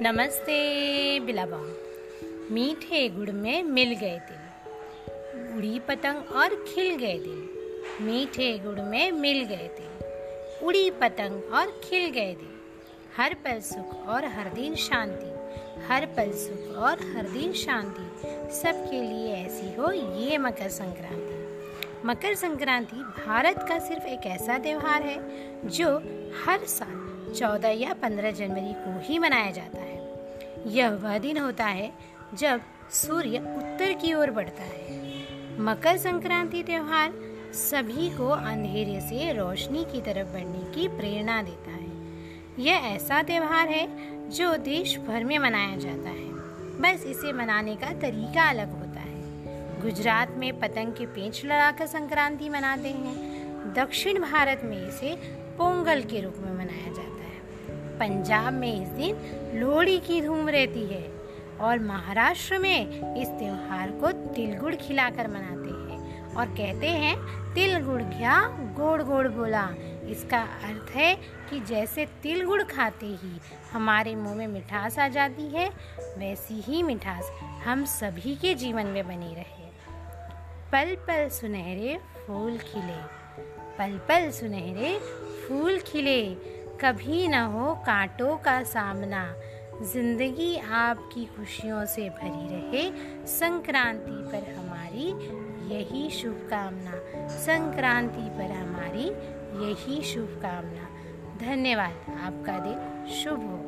नमस्ते, बिलाबा। मीठे गुड़ में मिल गए दिल। उड़ी पतंग और खिल गए दिल। मीठे गुड़ में मिल गए दिल। उड़ी पतंग और खिल गए दिल। हर पल सुख और हर दिन शांति। हर पल सुख और हर दिन शांति। सबके लिए ऐसी हो ये मकर संक्रांति। मकर संक्रांति भारत का सिर्फ़ एक ऐसा त्यौहार है, जो हर साल चौदह या पंद्रह जनवरी को ही मनाया जाता है। यह वह दिन होता है जब सूर्य उत्तर की ओर बढ़ता है। मकर संक्रांति त्यौहार सभी को अंधेरे से रोशनी की तरफ़ बढ़ने की प्रेरणा देता है। यह ऐसा त्यौहार है, जो देश भर में मनाया जाता है। बस इसे मनाने का तरीका अलग होता है। गुजरात में पतंग के पेंच लड़ाकर संक्रांति मनाते हैं। दक्षिण भारत में इसे पोंगल के रूप में मनाया जाता है। पंजाब में इस दिन लोहड़ी की धूम रहती है और महाराष्ट्र में इस त्योहार को तिल गुड़ खिलाकर मनाते हैं और कहते हैं तिल गुड़ क्या गोड़ गोड़ बोला। इसका अर्थ है कि जैसे तिल गुड़ खाते ही हमारे मुँह में मिठास आ जाती है, वैसी ही मिठास हम सभी के जीवन में बनी रहे। पल पल सुनहरे फूल खिले, पल पल सुनहरे फूल खिले। कभी न हो कांटों का सामना, ज़िंदगी आपकी खुशियों से भरी रहे। संक्रांति पर हमारी यही शुभकामना, संक्रांति पर हमारी यही शुभकामना। धन्यवाद, आपका दिन शुभ हो।